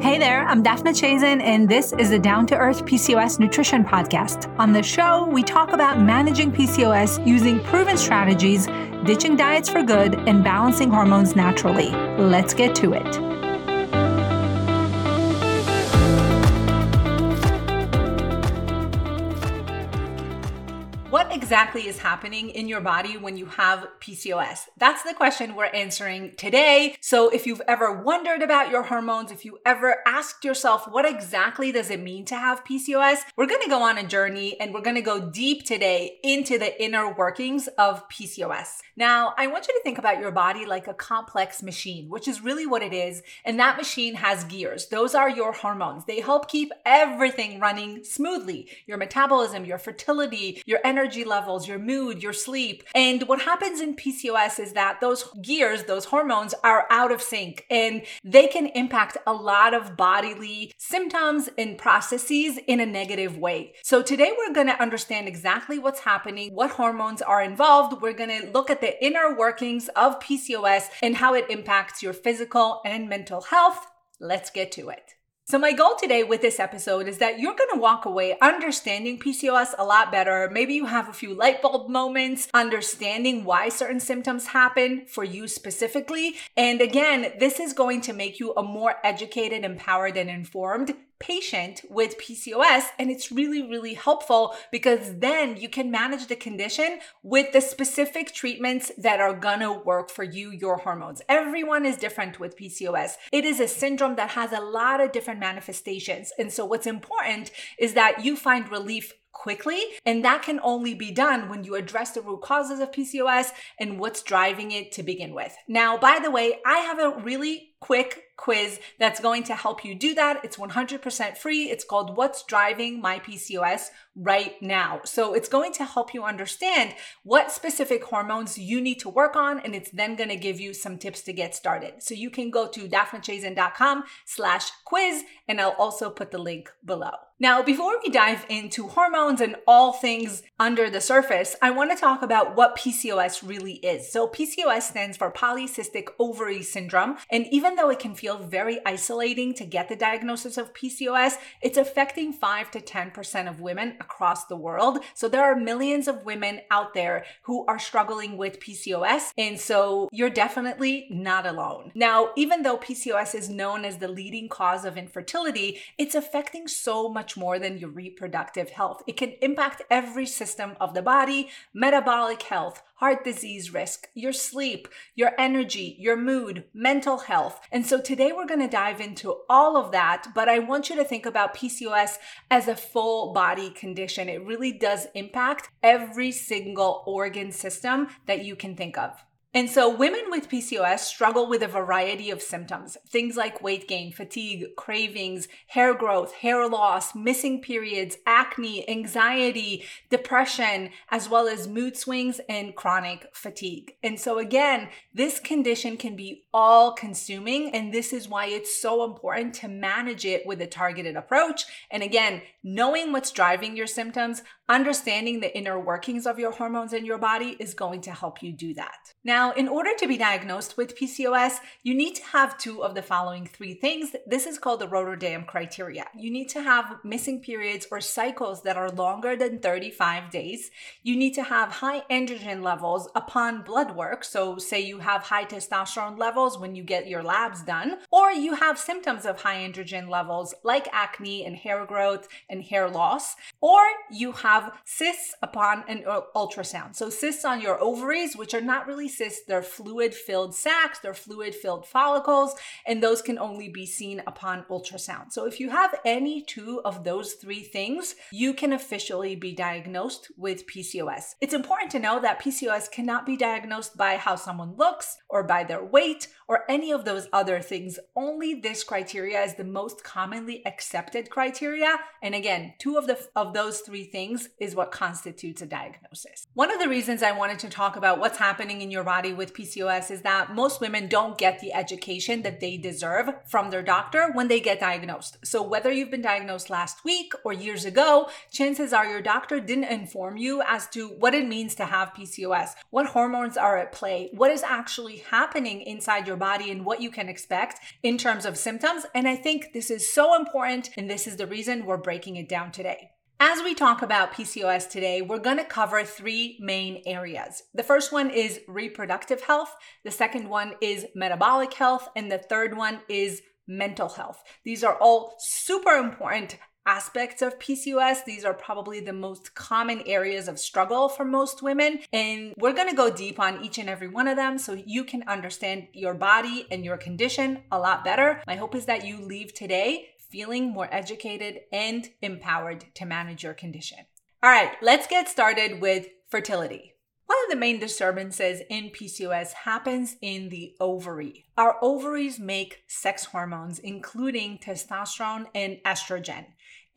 Hey there, I'm Dafna Chazin, and this is the Down to Earth PCOS Nutrition Podcast. On the show, we talk about managing PCOS using proven strategies, ditching diets for good, and balancing hormones naturally. Let's get to it. Exactly is happening in your body when you have PCOS? That's the question we're answering today. So if you've ever wondered about your hormones, if you ever asked yourself, what exactly does it mean to have PCOS? We're to go on a journey and we're to go deep today into the inner workings of PCOS. Now, I want you to think about your body like a complex machine, which is really what it is. And that machine has gears. Those are your hormones. They help keep everything running smoothly. Your metabolism, your fertility, your energy energy levels, your mood, your sleep. And what happens in PCOS is that those gears, those hormones are out of sync and they can impact a lot of bodily symptoms and processes in a negative way. So today we're going to understand exactly what's happening, what hormones are involved. We're going to look at the inner workings of PCOS and how it impacts your physical and mental health. Let's get to it. So, my goal today with this episode is that you're going to walk away understanding PCOS a lot better. Maybe you have a few light bulb moments, understanding why certain symptoms happen for you specifically. And again, this is going to make you a more educated, empowered, and informed patient with PCOS. And it's really, really helpful because then you can manage the condition with the specific treatments that are gonna work for you, your hormones. Everyone is different with PCOS. It is a syndrome that has a lot of different manifestations. And so what's important is that you find relief quickly. And that can only be done when you address the root causes of PCOS and what's driving it to begin with. Now, by the way, I have a really quick quiz that's going to help you do that. It's 100% free. It's called What's Driving My PCOS right now. So it's going to help you understand what specific hormones you need to work on. And it's then going to give you some tips to get started. So you can go to dafnachazin.com slash quiz and I'll also put the link below. Now, before we dive into hormones and all things under the surface, I want to talk about what PCOS really is. So PCOS stands for polycystic ovary syndrome. And even though it can feel very isolating to get the diagnosis of PCOS, it's affecting 5 to 10% of women across the world. So there are millions of women out there who are struggling with PCOS. And so you're definitely not alone. Now, even though PCOS is known as the leading cause of infertility, it's affecting so much more than your reproductive health. It can impact every system of the body, metabolic health, heart disease risk, your sleep, your energy, your mood, mental health. And so today we're going to dive into all of that, but I want you to think about PCOS as a full body condition. It really does impact every single organ system that you can think of. And so women with PCOS struggle with a variety of symptoms, things like weight gain, fatigue, cravings, hair growth, hair loss, missing periods, acne, anxiety, depression, as well as mood swings and chronic fatigue. And so again, this condition can be all consuming. And this is why it's so important to manage it with a targeted approach. And again, knowing what's driving your symptoms, understanding the inner workings of your hormones in your body is going to help you do that. Now, in order to be diagnosed with PCOS, you need to have two of the following three things. This is called the Rotterdam criteria. You need to have missing periods or cycles that are longer than 35 days. You need to have high androgen levels upon blood work. So, say you have high testosterone levels levels when you get your labs done, or you have symptoms of high androgen levels like acne and hair growth and hair loss, or you have cysts upon an ultrasound. So, cysts on your ovaries, which are not really cysts, they're fluid filled sacs, they're fluid filled follicles, and those can only be seen upon ultrasound. So, if you have any two of those three things, you can officially be diagnosed with PCOS. It's important to know that PCOS cannot be diagnosed by how someone looks or by their weight or any of those other things. Only this criteria is the most commonly accepted criteria. And again, two of the of those three things is what constitutes a diagnosis. One of the reasons I wanted to talk about what's happening in your body with PCOS is that most women don't get the education that they deserve from their doctor when they get diagnosed. So whether you've been diagnosed last week or years ago, chances are your doctor didn't inform you as to what it means to have PCOS, what hormones are at play, what is actually happening inside your body and what you can expect in terms of symptoms. And I think this is so important, and this is the reason we're breaking it down today. As we talk about PCOS today, we're going to cover three main areas. The first one is reproductive health, the second one is metabolic health, and the third one is mental health. These are all super important aspects of PCOS. These are probably the most common areas of struggle for most women. And we're going to go deep on each and every one of them so you can understand your body and your condition a lot better. My hope is that you leave today feeling more educated and empowered to manage your condition. All right, let's get started with fertility. One of the main disturbances in PCOS happens in the ovary. Our ovaries make sex hormones, including testosterone and estrogen.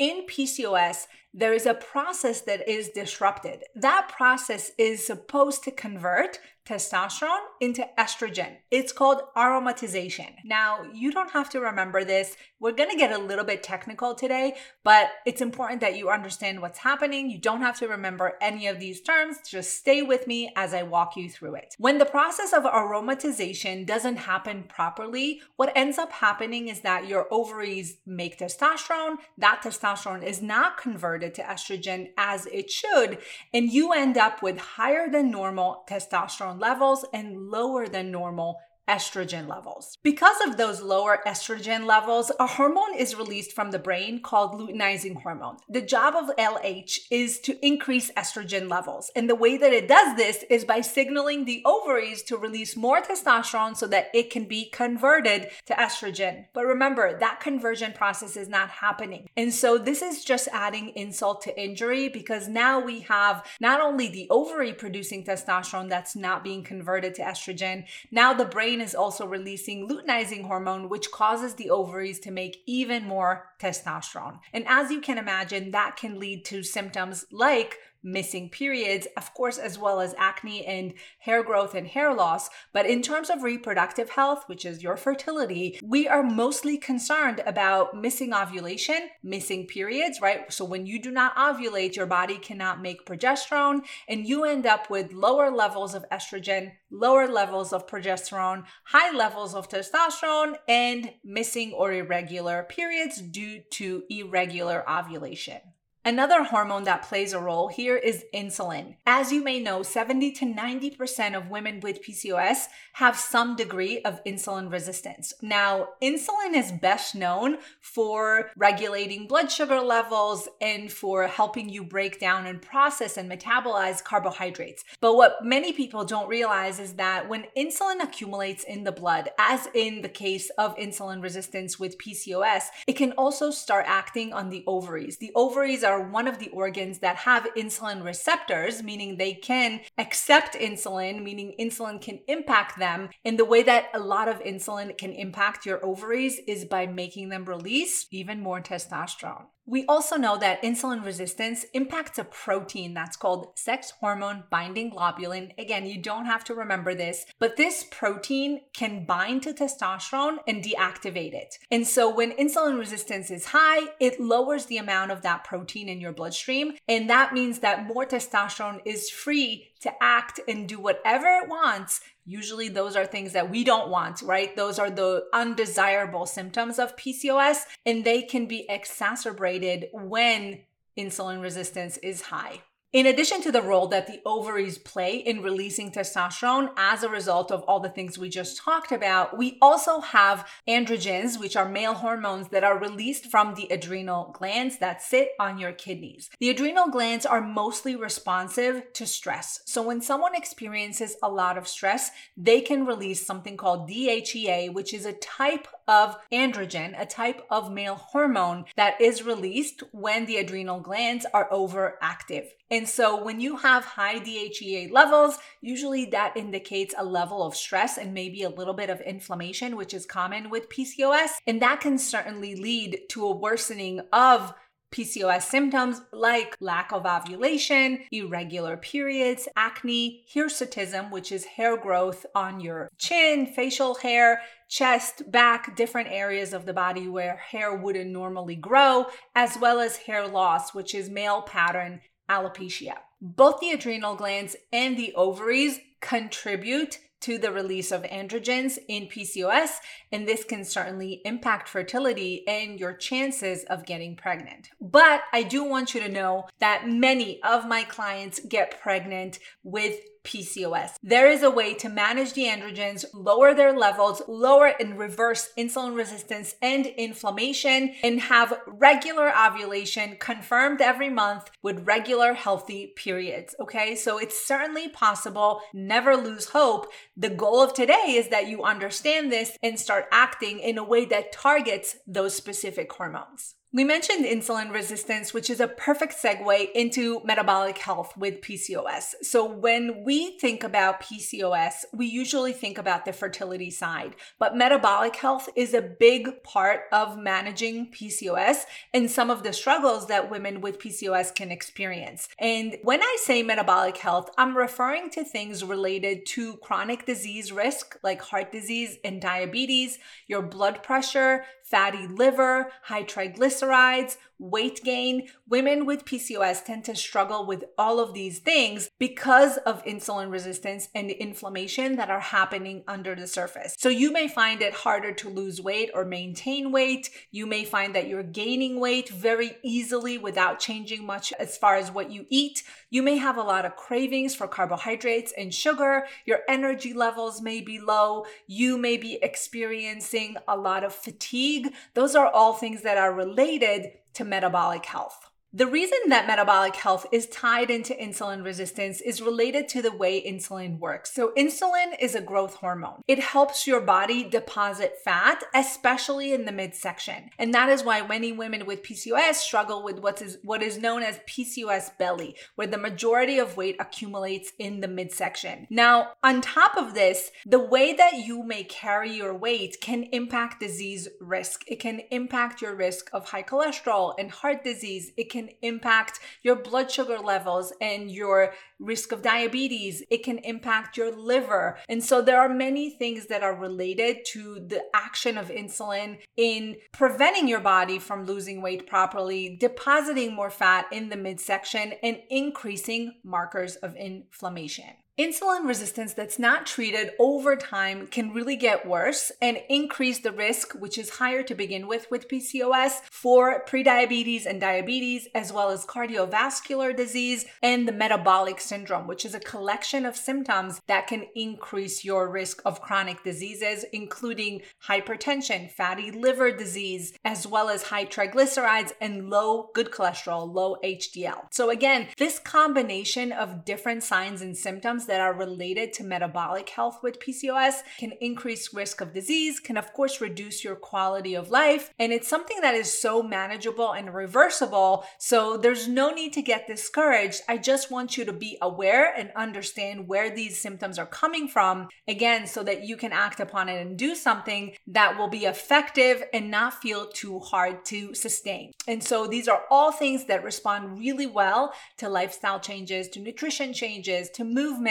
In PCOS, there is a process that is disrupted. That process is supposed to convert testosterone into estrogen. It's called aromatization. Now, you don't have to remember this. We're going to get a little bit technical today, but it's important that you understand what's happening. You don't have to remember any of these terms. Just stay with me as I walk you through it. When the process of aromatization doesn't happen properly, what ends up happening is that your ovaries make testosterone. That testosterone is not converted to estrogen as it should, and you end up with higher than normal testosterone testosterone levels and lower than normal estrogen levels. Because of those lower estrogen levels, a hormone is released from the brain called luteinizing hormone. The job of LH is to increase estrogen levels. And the way that it does this is by signaling the ovaries to release more testosterone so that it can be converted to estrogen. But remember, that conversion process is not happening. And so this is just adding insult to injury because now we have not only the ovary producing testosterone that's not being converted to estrogen, now the brain is also releasing luteinizing hormone, which causes the ovaries to make even more testosterone. And as you can imagine, that can lead to symptoms like missing periods, of course, as well as acne and hair growth and hair loss. But in terms of reproductive health, which is your fertility, we are mostly concerned about missing ovulation, missing periods, right? So when you do not ovulate, your body cannot make progesterone and you end up with lower levels of estrogen, lower levels of progesterone, high levels of testosterone, and missing or irregular periods due to irregular ovulation. Another hormone that plays a role here is insulin. As you may know, 70 to 90% of women with PCOS have some degree of insulin resistance. Now, insulin is best known for regulating blood sugar levels and for helping you break down and process and metabolize carbohydrates. But what many people don't realize is that when insulin accumulates in the blood, as in the case of insulin resistance with PCOS, it can also start acting on the ovaries. The ovaries are are one of the organs that have insulin receptors, meaning they can accept insulin, meaning insulin can impact them. And the way that a lot of insulin can impact your ovaries is by making them release even more testosterone. We also know that insulin resistance impacts a protein that's called sex hormone binding globulin. Again, you don't have to remember this, but this protein can bind to testosterone and deactivate it. And so when insulin resistance is high, it lowers the amount of that protein in your bloodstream. And that means that more testosterone is free to act and do whatever it wants, usually those are things that we don't want, right? Those are the undesirable symptoms of PCOS, and they can be exacerbated when insulin resistance is high. In addition to the role that the ovaries play in releasing testosterone as a result of all the things we just talked about, we also have androgens, which are male hormones that are released from the adrenal glands that sit on your kidneys. The adrenal glands are mostly responsive to stress. So when someone experiences a lot of stress, they can release something called DHEA, which is a type of androgen, a type of male hormone that is released when the adrenal glands are overactive. And so when you have high DHEA levels, usually that indicates a level of stress and maybe a little bit of inflammation, which is common with PCOS. And that can certainly lead to a worsening of PCOS symptoms like lack of ovulation, irregular periods, acne, hirsutism, which is hair growth on your chin, facial hair, chest, back, different areas of the body where hair wouldn't normally grow, as well as hair loss, which is male pattern alopecia. Both the adrenal glands and the ovaries contribute to the release of androgens in PCOS, and this can certainly impact fertility and your chances of getting pregnant. But I do want you to know that many of my clients get pregnant with PCOS. There is a way to manage the androgens, lower their levels, lower and reverse insulin resistance and inflammation, and have regular ovulation confirmed every month with regular healthy periods. Okay, so it's certainly possible. Never lose hope. The goal of today is that you understand this and start acting in a way that targets those specific hormones. We mentioned insulin resistance, which is a perfect segue into metabolic health with PCOS. So, when we think about PCOS, we usually think about the fertility side, but metabolic health is a big part of managing PCOS and some of the struggles that women with PCOS can experience. And when I say metabolic health, I'm referring to things related to chronic disease risk, like heart disease and diabetes, your blood pressure, fatty liver, high triglycerides, triglycerides weight gain. Women with PCOS tend to struggle with all of these things because of insulin resistance and inflammation that are happening under the surface. So you may find it harder to lose weight or maintain weight. You may find that you're gaining weight very easily without changing much as far as what you eat. You may have a lot of cravings for carbohydrates and sugar. Your energy levels may be low. You may be experiencing a lot of fatigue. Those are all things that are related to metabolic health. The reason that metabolic health is tied into insulin resistance is related to the way insulin works. So, insulin is a growth hormone. It helps your body deposit fat, especially in the midsection. And that is why many women with PCOS struggle with what is, what is known as PCOS belly, where the majority of weight accumulates in the midsection. Now, on top of this, the way that you may carry your weight can impact disease risk. It can impact your risk of high cholesterol and heart disease. It can can impact your blood sugar levels and your risk of diabetes. It can impact your liver. And so there are many things that are related to the action of insulin in preventing your body from losing weight properly, depositing more fat in the midsection, and increasing markers of inflammation. Insulin resistance that's not treated over time can really get worse and increase the risk, which is higher to begin with with PCOS, for prediabetes and diabetes, as well as cardiovascular disease and the metabolic syndrome, which is a collection of symptoms that can increase your risk of chronic diseases, including hypertension, fatty liver disease, as well as high triglycerides and low good cholesterol, low HDL. So, again, this combination of different signs and symptoms that are related to metabolic health with PCOS can increase risk of disease, can of course reduce your quality of life. And it's something that is so manageable and reversible. So there's no need to get discouraged. I just want you to be aware and understand where these symptoms are coming from, again, so that you can act upon it and do something that will be effective and not feel too hard to sustain. And so these are all things that respond really well to lifestyle changes, to nutrition changes, to movement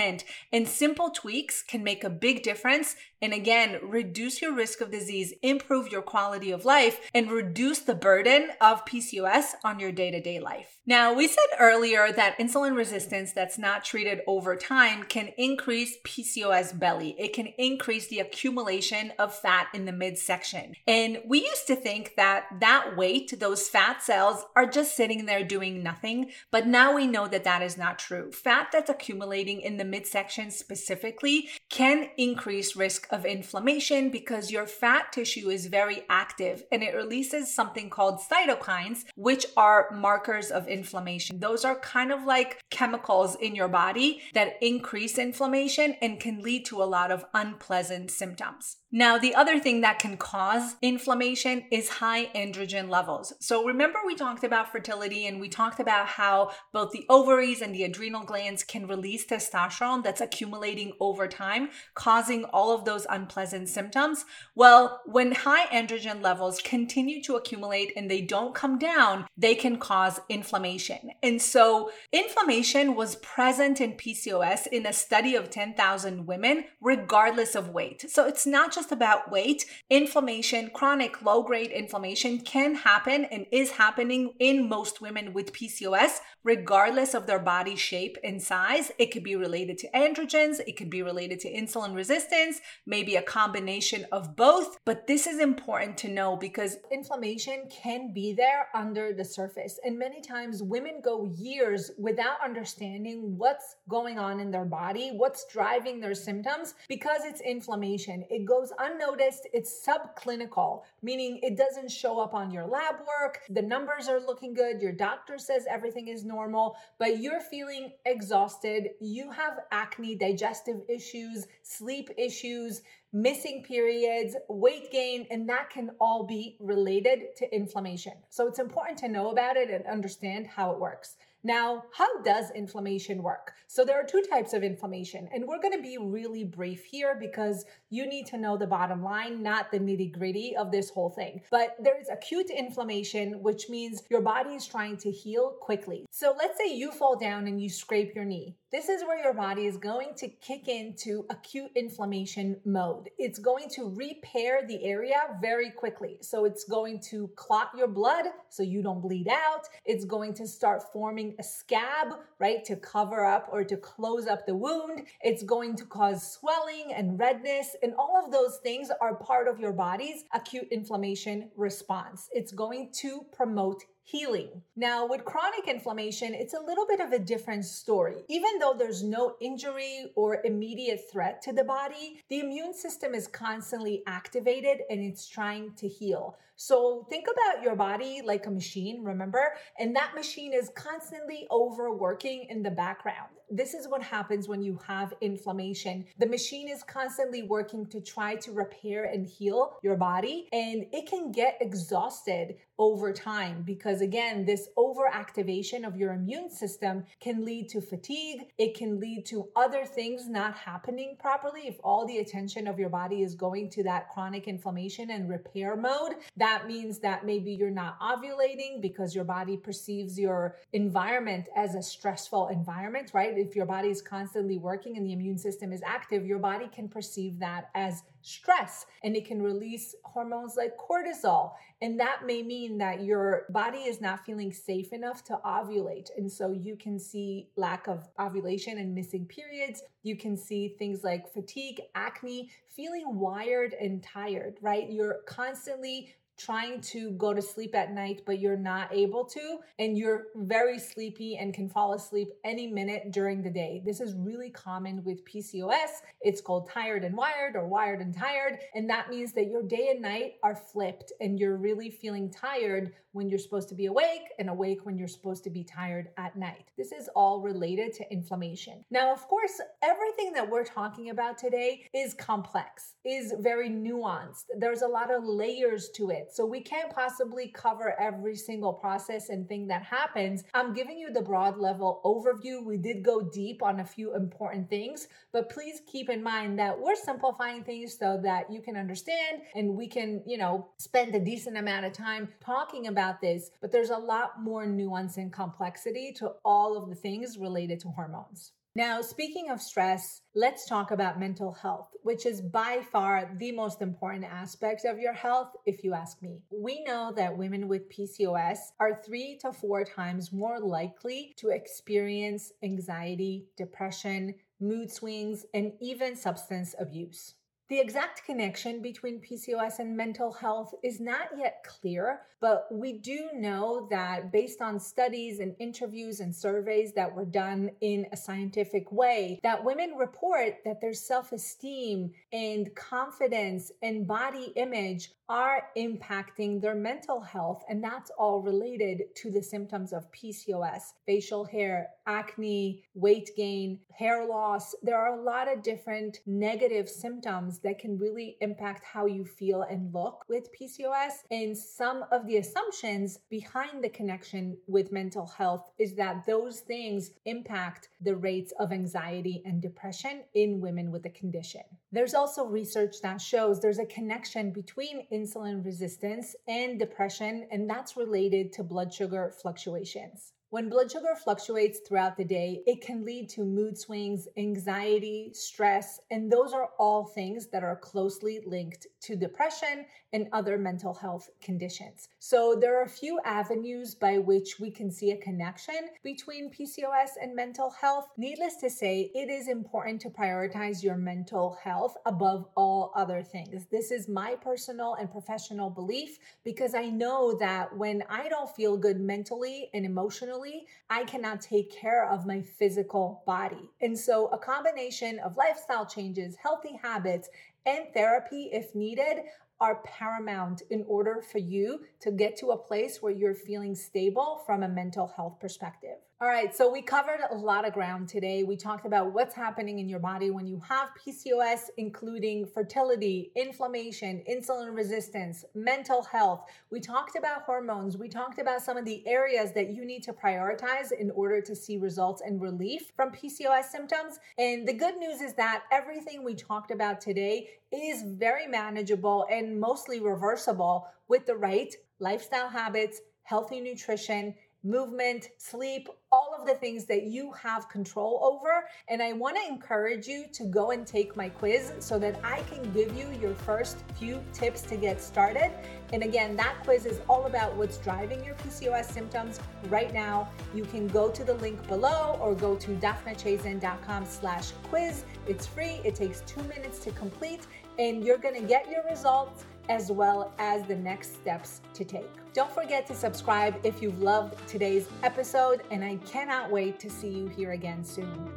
and simple tweaks can make a big difference and again, reduce your risk of disease, improve your quality of life, and reduce the burden of PCOS on your day to day life. Now, we said earlier that insulin resistance that's not treated over time can increase PCOS belly. It can increase the accumulation of fat in the midsection. And we used to think that that weight, those fat cells, are just sitting there doing nothing. But now we know that that is not true. Fat that's accumulating in the midsection specifically can increase risk of inflammation because your fat tissue is very active and it releases something called cytokines, which are markers of inflammation. Those are kind of like chemicals in your body that increase inflammation and can lead to a lot of unpleasant symptoms. Now, the other thing that can cause inflammation is high androgen levels. So, remember, we talked about fertility and we talked about how both the ovaries and the adrenal glands can release testosterone that's accumulating over time, causing all of those unpleasant symptoms. Well, when high androgen levels continue to accumulate and they don't come down, they can cause inflammation. And so, inflammation was present in PCOS in a study of 10,000 women, regardless of weight. So, it's not just just about weight. Inflammation, chronic low grade inflammation can happen and is happening in most women with PCOS, regardless of their body shape and size. It could be related to androgens, it could be related to insulin resistance, maybe a combination of both. But this is important to know because inflammation can be there under the surface. And many times women go years without understanding what's going on in their body, what's driving their symptoms, because it's inflammation. It goes unnoticed, it's subclinical, meaning it doesn't show up on your lab work. The numbers are looking good, your doctor says everything is normal, but you're feeling exhausted. You have acne, digestive issues, sleep issues missing periods, weight gain, and that can all be related to inflammation. So it's important to know about it and understand how it works. Now, how does inflammation work? So, there are two types of inflammation, and we're going to be really brief here because you need to know the bottom line, not the nitty gritty of this whole thing. But there is acute inflammation, which means your body is trying to heal quickly. So, let's say you fall down and you scrape your knee. This is where your body is going to kick into acute inflammation mode. It's going to repair the area very quickly. So it's going to clot your blood so you don't bleed out. It's going to start forming a scab, right, to cover up or to close up the wound. It's going to cause swelling and redness. And all of those things are part of your body's acute inflammation response. It's going to promote healing. Now, with chronic inflammation, it's a little bit of a different story. Even though there's no injury or immediate threat to the body, the immune system is constantly activated and it's trying to heal. So think about your body like a machine, remember? And that machine is constantly overworking in the background. This is what happens when you have inflammation. The machine is constantly working to try to repair and heal your body, and it can get exhausted over time because, again, this overactivation of your immune system can lead to fatigue. It can lead to other things not happening properly. If all the attention of your body is going to that chronic inflammation and repair mode, that means that maybe you're not ovulating because your body perceives your environment as a stressful environment, right? if your body is constantly working and the immune system is active, your body can perceive that as stress and it can release hormones like cortisol. And that may mean that your body is not feeling safe enough to ovulate. And so you can see lack of ovulation and missing periods. You can see things like fatigue, acne, feeling wired and tired, right? You're constantly trying to go to sleep at night, but you're not able to, and you're very sleepy and can fall asleep any minute during the day. This is really common with PCOS. It's called tired and wired or wired and tired. And that means that your day and night are flipped and you're really feeling tired when you're supposed to be awake and awake when you're supposed to be tired at night. This is all related to inflammation. Now, of course, everything that we're talking about today is complex, is very nuanced. There's a lot of layers to it. So we can't possibly cover every single process and thing that happens. I'm giving you the broad level overview. We did go deep on a few important things, but please keep in mind that we're simplifying things so that you can understand and we can, you know, spend a decent amount of time talking about this. But there's a lot more nuance and complexity to all of the things related to hormones. Now, speaking of stress, let's talk about mental health, which is by far the most important aspect of your health, if you ask me. We know that women with PCOS are three to four times more likely to experience anxiety, depression, mood swings, and even substance abuse. The exact connection between PCOS and mental health is not yet clear, but we do know that based on studies and interviews and surveys that were done in a scientific way, that women report that their self-esteem and confidence and body image are impacting their mental health and that's all related to the symptoms of PCOS, facial hair, acne, weight gain, hair loss. There are a lot of different negative symptoms that can really impact how you feel and look with PCOS. And some of the assumptions behind the connection with mental health is that those things impact the rates of anxiety and depression in women with the condition. There's also research that shows there's a connection between insulin resistance and depression, and that's related to blood sugar fluctuations. When blood sugar fluctuates throughout the day, it can lead to mood swings, anxiety, stress, and those are all things that are closely linked to depression and other mental health conditions. So, there are a few avenues by which we can see a connection between PCOS and mental health. Needless to say, it is important to prioritize your mental health above all other things. This is my personal and professional belief because I know that when I don't feel good mentally and emotionally, emotionally, I cannot take care of my physical body. And so, a combination of lifestyle changes, healthy habits, and therapy, if needed, are paramount in order for you to get to a place where you're feeling stable from a mental health perspective. All right, so we covered a lot of ground today. We talked about what's happening in your body when you have PCOS, including fertility, inflammation, insulin resistance, mental health. We talked about hormones. We talked about some of the areas that you need to prioritize in order to see results and relief from PCOS symptoms. And the good news is that everything we talked about today is very manageable and mostly reversible with the right lifestyle habits, healthy nutrition, movement, sleep, all of the things that you have control over. And I want to encourage you to go and take my quiz so that I can give you your first few tips to get started. And again, that quiz is all about what's driving your PCOS symptoms right now. You can go to the link below or go to dafnachazin.com slash quiz. It's free. It takes two minutes to complete and you're going to get your results as well as the next steps to take. Don't forget to subscribe if you've loved today's episode, and I cannot wait to see you here again soon.